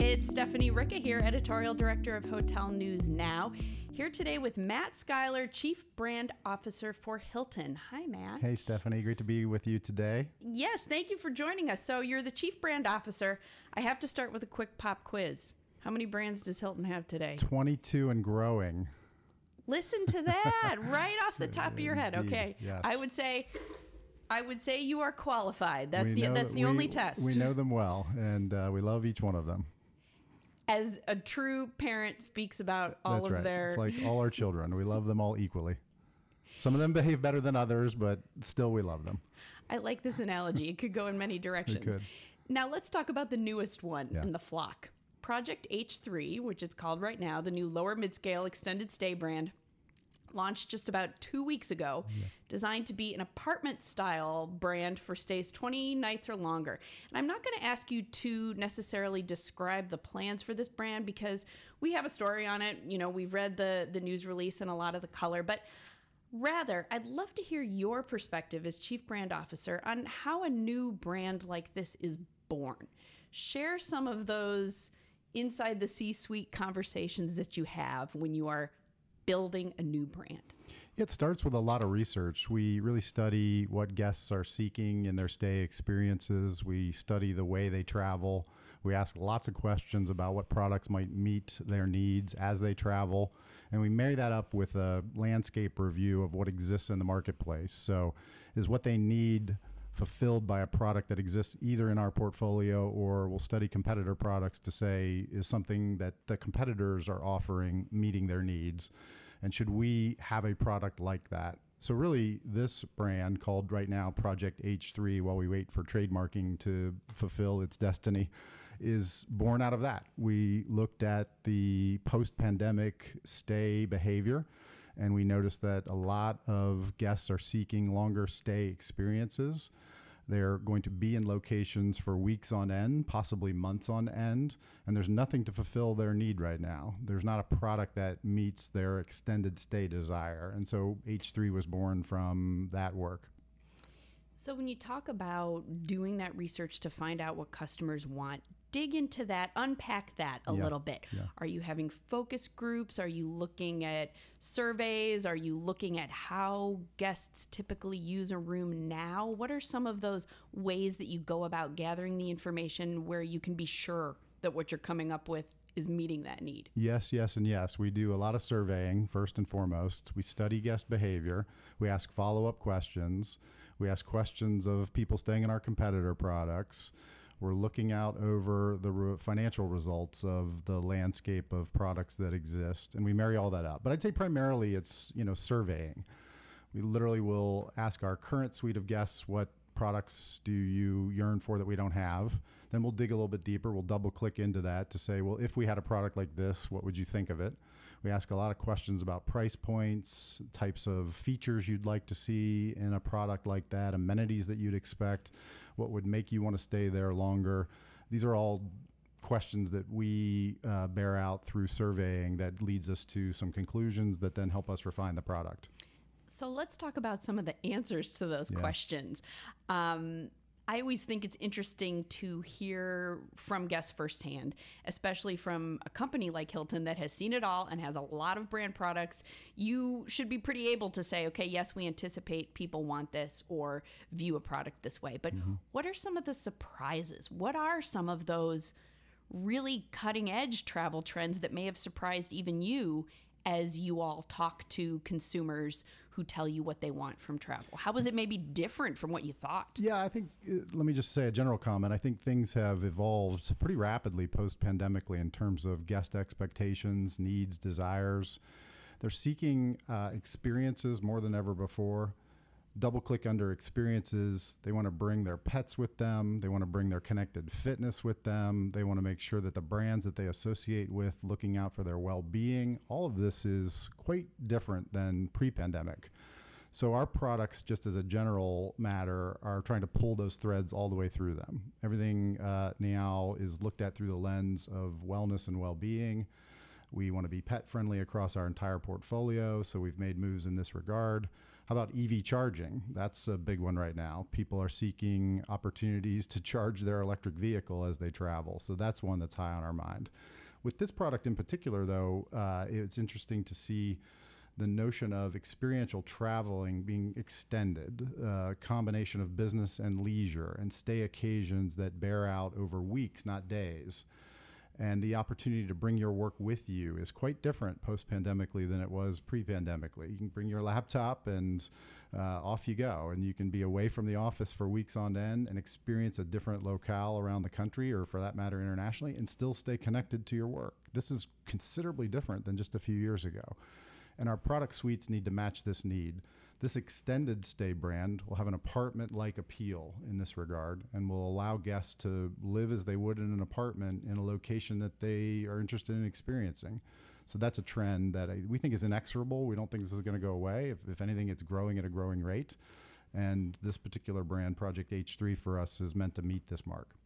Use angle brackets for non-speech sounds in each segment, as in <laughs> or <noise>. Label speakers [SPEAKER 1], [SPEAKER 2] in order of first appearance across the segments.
[SPEAKER 1] It's Stephanie Ricca here, editorial director of Hotel News Now, here today with Matt Schuyler, chief brand officer for Hilton. Hi, Matt.
[SPEAKER 2] Hey, Stephanie. Great to be with you today.
[SPEAKER 1] Yes, thank you for joining us. So, you're the chief brand officer. I have to start with a quick pop quiz. How many brands does Hilton have today?
[SPEAKER 2] 22 and growing.
[SPEAKER 1] Listen to that <laughs> right off the top of your head.
[SPEAKER 2] Indeed,
[SPEAKER 1] Okay.
[SPEAKER 2] yes.
[SPEAKER 1] I would say I would say you are qualified. That's
[SPEAKER 2] We
[SPEAKER 1] the that's the
[SPEAKER 2] we-
[SPEAKER 1] only test.
[SPEAKER 2] We know <laughs> them well, and uh, we love each one of them.
[SPEAKER 1] As a true parent speaks about all
[SPEAKER 2] That's
[SPEAKER 1] of
[SPEAKER 2] right.
[SPEAKER 1] their
[SPEAKER 2] It's like all our children. We love them all equally. Some of them behave better than others, but still we love them.
[SPEAKER 1] I like this analogy. It could go in many directions.
[SPEAKER 2] could.
[SPEAKER 1] Now let's talk about the newest one
[SPEAKER 2] Yeah.
[SPEAKER 1] in the flock. Project H3, which it's called right now, the new lower mid-scale extended stay brand, launched just about two weeks ago, designed to be an apartment style brand for stays 20 nights or longer. And I'm not going to ask you to necessarily describe the plans for this brand because we have a story on it. You know, we've read the the news release and a lot of the color, but Rather, I'd love to hear your perspective as Chief Brand Officer on how a new brand like this is born. Share some of those inside the C suite conversations that you have when you are building a new brand.
[SPEAKER 2] It starts with a lot of research. We really study what guests are seeking in their stay experiences. We study the way they travel. We ask lots of questions about what products might meet their needs as they travel. And we marry that up with a landscape review of what exists in the marketplace. So, is what they need fulfilled by a product that exists either in our portfolio or we'll study competitor products to say is something that the competitors are offering meeting their needs? And should we have a product like that? So really this brand called right now project h3 while we wait for trademarking to fulfill its destiny is born out of that. We looked at the post-pandemic stay behavior and we noticed that a lot of guests are seeking longer stay experiences. They're going to be in locations for weeks on end, possibly months on end, and there's nothing to fulfill their need right now. There's not a product that meets their extended stay desire. And so H3 was born from that work.
[SPEAKER 1] So, when you talk about doing that research to find out what customers want, dig into that, unpack that a
[SPEAKER 2] Yeah,
[SPEAKER 1] little bit.
[SPEAKER 2] yeah.
[SPEAKER 1] Are you having focus groups? Are you looking at surveys? Are you looking at how guests typically use a room now? What are some of those ways that you go about gathering the information where you can be sure that what you're coming up with is meeting that need?
[SPEAKER 2] Yes, yes, and yes. We do a lot of surveying, first and foremost. We study guest behavior. We ask follow up questions. We ask questions of people staying in our competitor products. We're looking out over the re- financial results of the landscape of products that exist, and we marry all that up. But I'd say primarily it's you know surveying. We literally will ask our current suite of guests what products do you yearn for that we don't have. Then we'll dig a little bit deeper. We'll double click into that to say, well, if we had a product like this, what would you think of it? We ask a lot of questions about price points, types of features you'd like to see in a product like that, amenities that you'd expect, what would make you want to stay there longer. These are all questions that we uh, bear out through surveying that leads us to some conclusions that then help us refine the product.
[SPEAKER 1] So let's talk about some of the answers to those
[SPEAKER 2] Yeah.
[SPEAKER 1] questions. Um, I always think it's interesting to hear from guests firsthand, especially from a company like Hilton that has seen it all and has a lot of brand products. You should be pretty able to say, okay, yes, we anticipate people want this or view a product this way. But what are some of the surprises? What are some of those really cutting edge travel trends that may have surprised even you as you all talk to consumers who tell you what they want from travel? How was it maybe different from what you thought?
[SPEAKER 2] Yeah, I think, uh, let me just say a general comment. I think things have evolved pretty rapidly post pandemically in terms of guest expectations, needs, desires. They're seeking uh, experiences more than ever before. Double click under experiences. They want to bring their pets with them. They want to bring their connected fitness with them. They want to make sure that the brands that they associate with looking out for their well being. All of this is quite different than pre pandemic. So our products, just as a general matter, are trying to pull those threads all the way through them. Everything uh, now is looked at through the lens of wellness and well-being. We want to be pet friendly across our entire portfolio, so we've made moves in this regard. How about EV charging? That's a big one right now. People are seeking opportunities to charge their electric vehicle as they travel. So that's one that's high on our mind. With this product in particular, though, uh, it's interesting to see the notion of experiential traveling being extended, a uh, combination of business and leisure, and stay occasions that bear out over weeks, not days and the opportunity to bring your work with you is quite different post pandemically than it was pre pandemically. You can bring your laptop and uh, off you go, and you can be away from the office for weeks on end and experience a different locale around the country or, for that matter, internationally, and still stay connected to your work. This is considerably different than just a few years ago. And our product suites need to match this need. This extended stay brand will have an apartment like appeal in this regard and will allow guests to live as they would in an apartment in a location that they are interested in experiencing. So that's a trend that we think is inexorable. We don't think this is going to go away. If, if anything, it's growing at a growing rate. And this particular brand, Project H3 for us, is meant to meet this mark.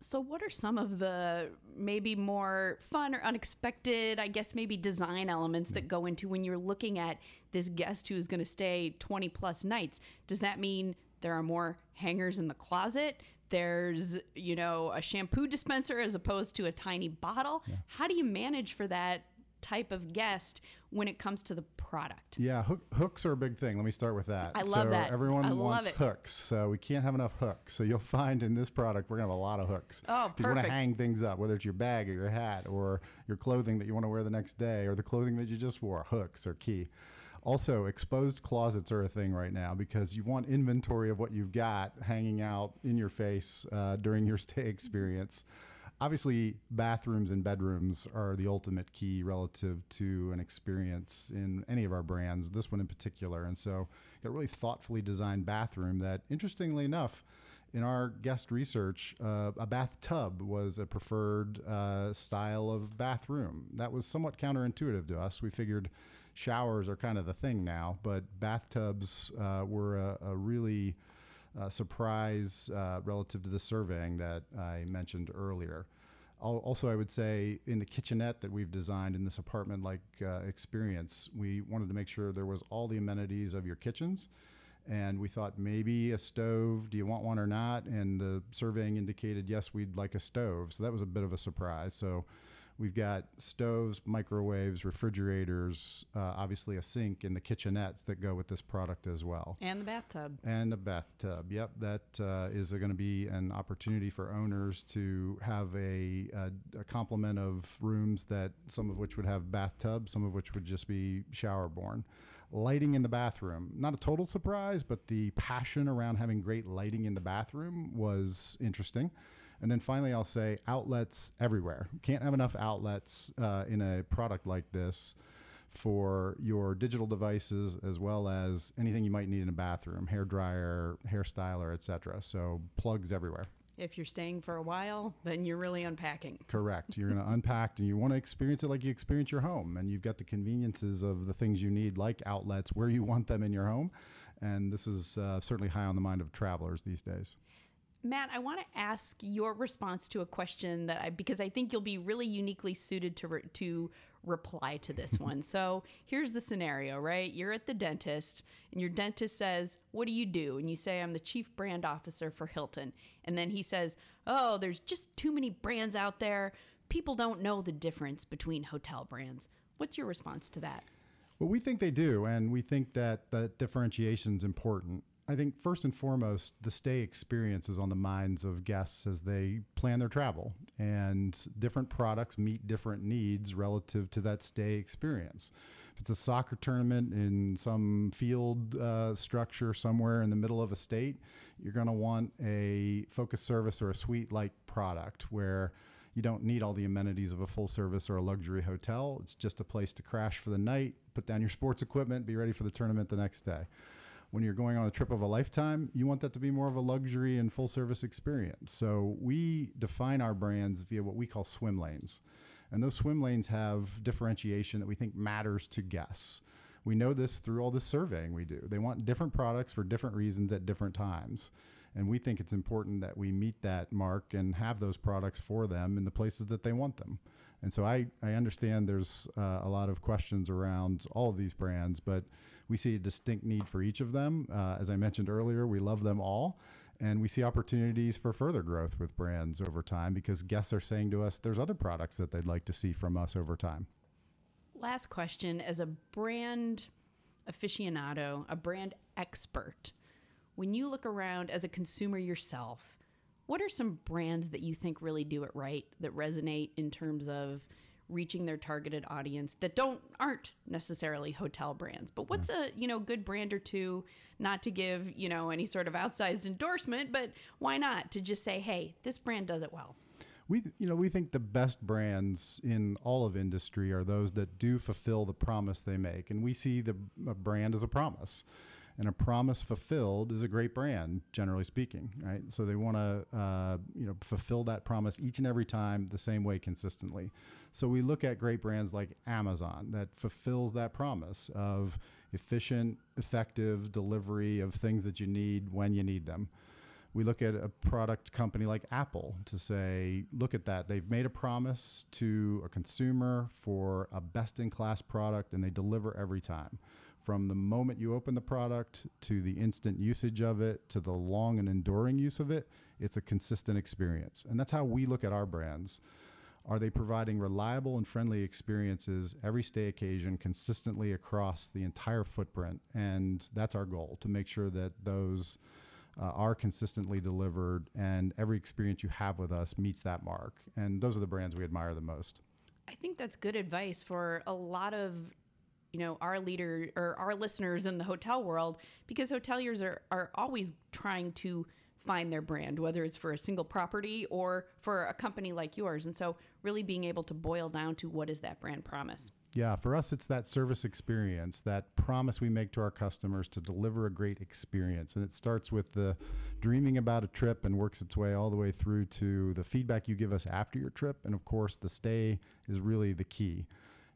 [SPEAKER 1] So, what are some of the maybe more fun or unexpected, I guess, maybe design elements that mm-hmm. go into when you're looking at this guest who's going to stay 20 plus nights? Does that mean there are more hangers in the closet? There's, you know, a shampoo dispenser as opposed to a tiny bottle. Yeah. How do you manage for that type of guest when it comes to the product.
[SPEAKER 2] Yeah, hook, hooks are a big thing. Let me start with that.
[SPEAKER 1] I love
[SPEAKER 2] so
[SPEAKER 1] that.
[SPEAKER 2] Everyone
[SPEAKER 1] I
[SPEAKER 2] wants hooks, so we can't have enough hooks. So you'll find in this product we're gonna have a lot of hooks.
[SPEAKER 1] Oh, perfect.
[SPEAKER 2] You want to hang things up, whether it's your bag or your hat or your clothing that you want to wear the next day or the clothing that you just wore. Hooks are key. Also, exposed closets are a thing right now because you want inventory of what you've got hanging out in your face uh, during your stay <laughs> experience obviously bathrooms and bedrooms are the ultimate key relative to an experience in any of our brands this one in particular. And so got a really thoughtfully designed bathroom that interestingly enough in our guest research uh, a bathtub was a preferred uh, style of bathroom. That was somewhat counterintuitive to us. We figured showers are kind of the thing now but bathtubs uh, were a, a really uh, surprise uh, relative to the surveying that I mentioned earlier. Also, I would say in the kitchenette that we've designed in this apartment like uh, experience, we wanted to make sure there was all the amenities of your kitchens. And we thought maybe a stove, do you want one or not? And the surveying indicated, yes, we'd like a stove. So that was a bit of a surprise. So We've got stoves, microwaves, refrigerators, uh, obviously a sink, and the kitchenettes that go with this product as well.
[SPEAKER 1] And the bathtub.
[SPEAKER 2] And a bathtub. Yep, that uh, is going to be an opportunity for owners to have a, a, a, complement of rooms that some of which would have bathtubs, some of which would just be shower borne. Lighting in the bathroom, not a total surprise, but the passion around having great lighting in the bathroom was interesting. And then finally, I'll say outlets everywhere. Can't have enough outlets uh, in a product like this for your digital devices as well as anything you might need in a bathroom, hair dryer, hair styler, etc. So plugs everywhere.
[SPEAKER 1] If you're staying for a while, then you're really unpacking.
[SPEAKER 2] Correct. You're going to unpack and you want to experience it like you experience your home. And you've got the conveniences of the things you need, like outlets, where you want them in your home. And this is uh, certainly high on the mind of travelers these days.
[SPEAKER 1] Matt, I want to ask your response to a question that I because I think you'll be really uniquely suited to re, to reply to this <laughs> one. So, here's the scenario, right? You're at the dentist and your dentist says, "What do you do?" and you say, "I'm the chief brand officer for Hilton." And then he says, "Oh, there's just too many brands out there. People don't know the difference between hotel brands." What's your response to that?
[SPEAKER 2] Well, we think they do, and we think that the differentiation is important. I think first and foremost, the stay experience is on the minds of guests as they plan their travel, and different products meet different needs relative to that stay experience. If it's a soccer tournament in some field uh, structure somewhere in the middle of a state, you're going to want a focus service or a suite like product where you don't need all the amenities of a full service or a luxury hotel. It's just a place to crash for the night, put down your sports equipment, be ready for the tournament the next day when you're going on a trip of a lifetime, you want that to be more of a luxury and full service experience. So we define our brands via what we call swim lanes. And those swim lanes have differentiation that we think matters to guests. We know this through all the surveying we do. They want different products for different reasons at different times. And we think it's important that we meet that mark and have those products for them in the places that they want them. And so I, I understand there's uh, a lot of questions around all of these brands, but We see a distinct need for each of them. Uh, as I mentioned earlier, we love them all. And we see opportunities for further growth with brands over time because guests are saying to us there's other products that they'd like to see from us over time.
[SPEAKER 1] Last question as a brand aficionado, a brand expert, when you look around as a consumer yourself, what are some brands that you think really do it right that resonate in terms of reaching their targeted audience that don't aren't necessarily hotel brands. But what's a you know good brand or two not to give you know any sort of outsized endorsement but why not to just say hey this brand does it well.
[SPEAKER 2] We you know we think the best brands in all of industry are those that do fulfill the promise they make. And we see the brand as a promise and a promise fulfilled is a great brand generally speaking right? So they want to uh, you know fulfill that promise each and every time the same way consistently. So we look at great brands like amazon that fulfills that promise of efficient effective delivery of things that you need when you need them. We look at a product company like Apple to say, look at that. They've made a promise to a consumer for a best in class product and they deliver every time from the moment you open the product to the instant usage of it to the long and enduring use of it, it's a consistent experience. And that's how we look at our brands. Are they providing reliable and friendly experiences every stay occasion consistently across the entire footprint? And that's our goal to make sure that those uh, are consistently delivered and every experience you have with us meets that mark. And those are the brands we admire the most.
[SPEAKER 1] I think that's good advice for a lot of you know our leader or our listeners in the hotel world because hoteliers are, are always trying to find their brand whether it's for a single property or for a company like yours and so really being able to boil down to what is that brand promise
[SPEAKER 2] yeah, for us, it's that service experience, that promise we make to our customers to deliver a great experience. And it starts with the dreaming about a trip and works its way all the way through to the feedback you give us after your trip. And of course, the stay is really the key.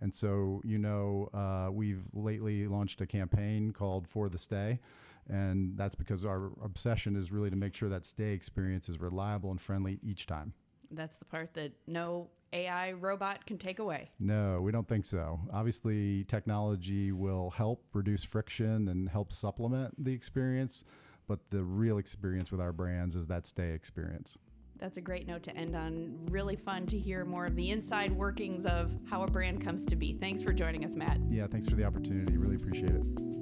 [SPEAKER 2] And so, you know, uh, we've lately launched a campaign called For the Stay. And that's because our obsession is really to make sure that stay experience is reliable and friendly each time.
[SPEAKER 1] That's the part that no AI robot can take away.
[SPEAKER 2] No, we don't think so. Obviously, technology will help reduce friction and help supplement the experience, but the real experience with our brands is that stay experience
[SPEAKER 1] that's a great note to end on. Really fun to hear more of the inside workings of how a brand comes to be. Thanks for joining us, Matt.
[SPEAKER 2] Yeah, thanks for the opportunity. Really appreciate it.